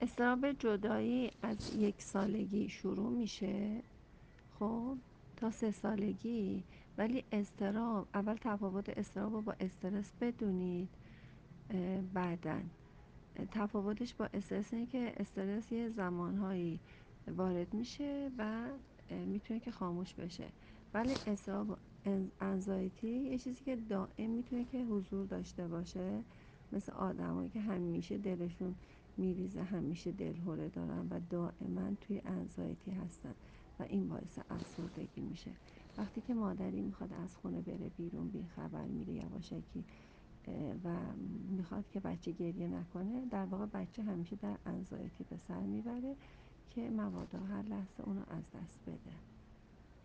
استراب جدایی از یک سالگی شروع میشه؟ خب تا سه سالگی. ولی استراب اول تفاوت استراب رو با استرس بدونید بعدا. تفاوتش با استرس اینه که استرس یه زمانهایی وارد میشه و می‌تونه که خاموش بشه. ولی استراب انزایتی یه چیزی که دائم می‌تونه که حضور داشته باشه مثل آدمایی که همیشه دلشون میریزه همیشه دلهوره دارن و دائما توی انزایتی هستن و این باعث افسردگی میشه. وقتی که مادری می‌خواد از خونه بره بیرون بی خبر میره یواشکی و می‌خواد که بچه گریه نکنه در واقع بچه همیشه در انزایتی به سر می‌بره که مبادا هر لحظه اونو از دست بده.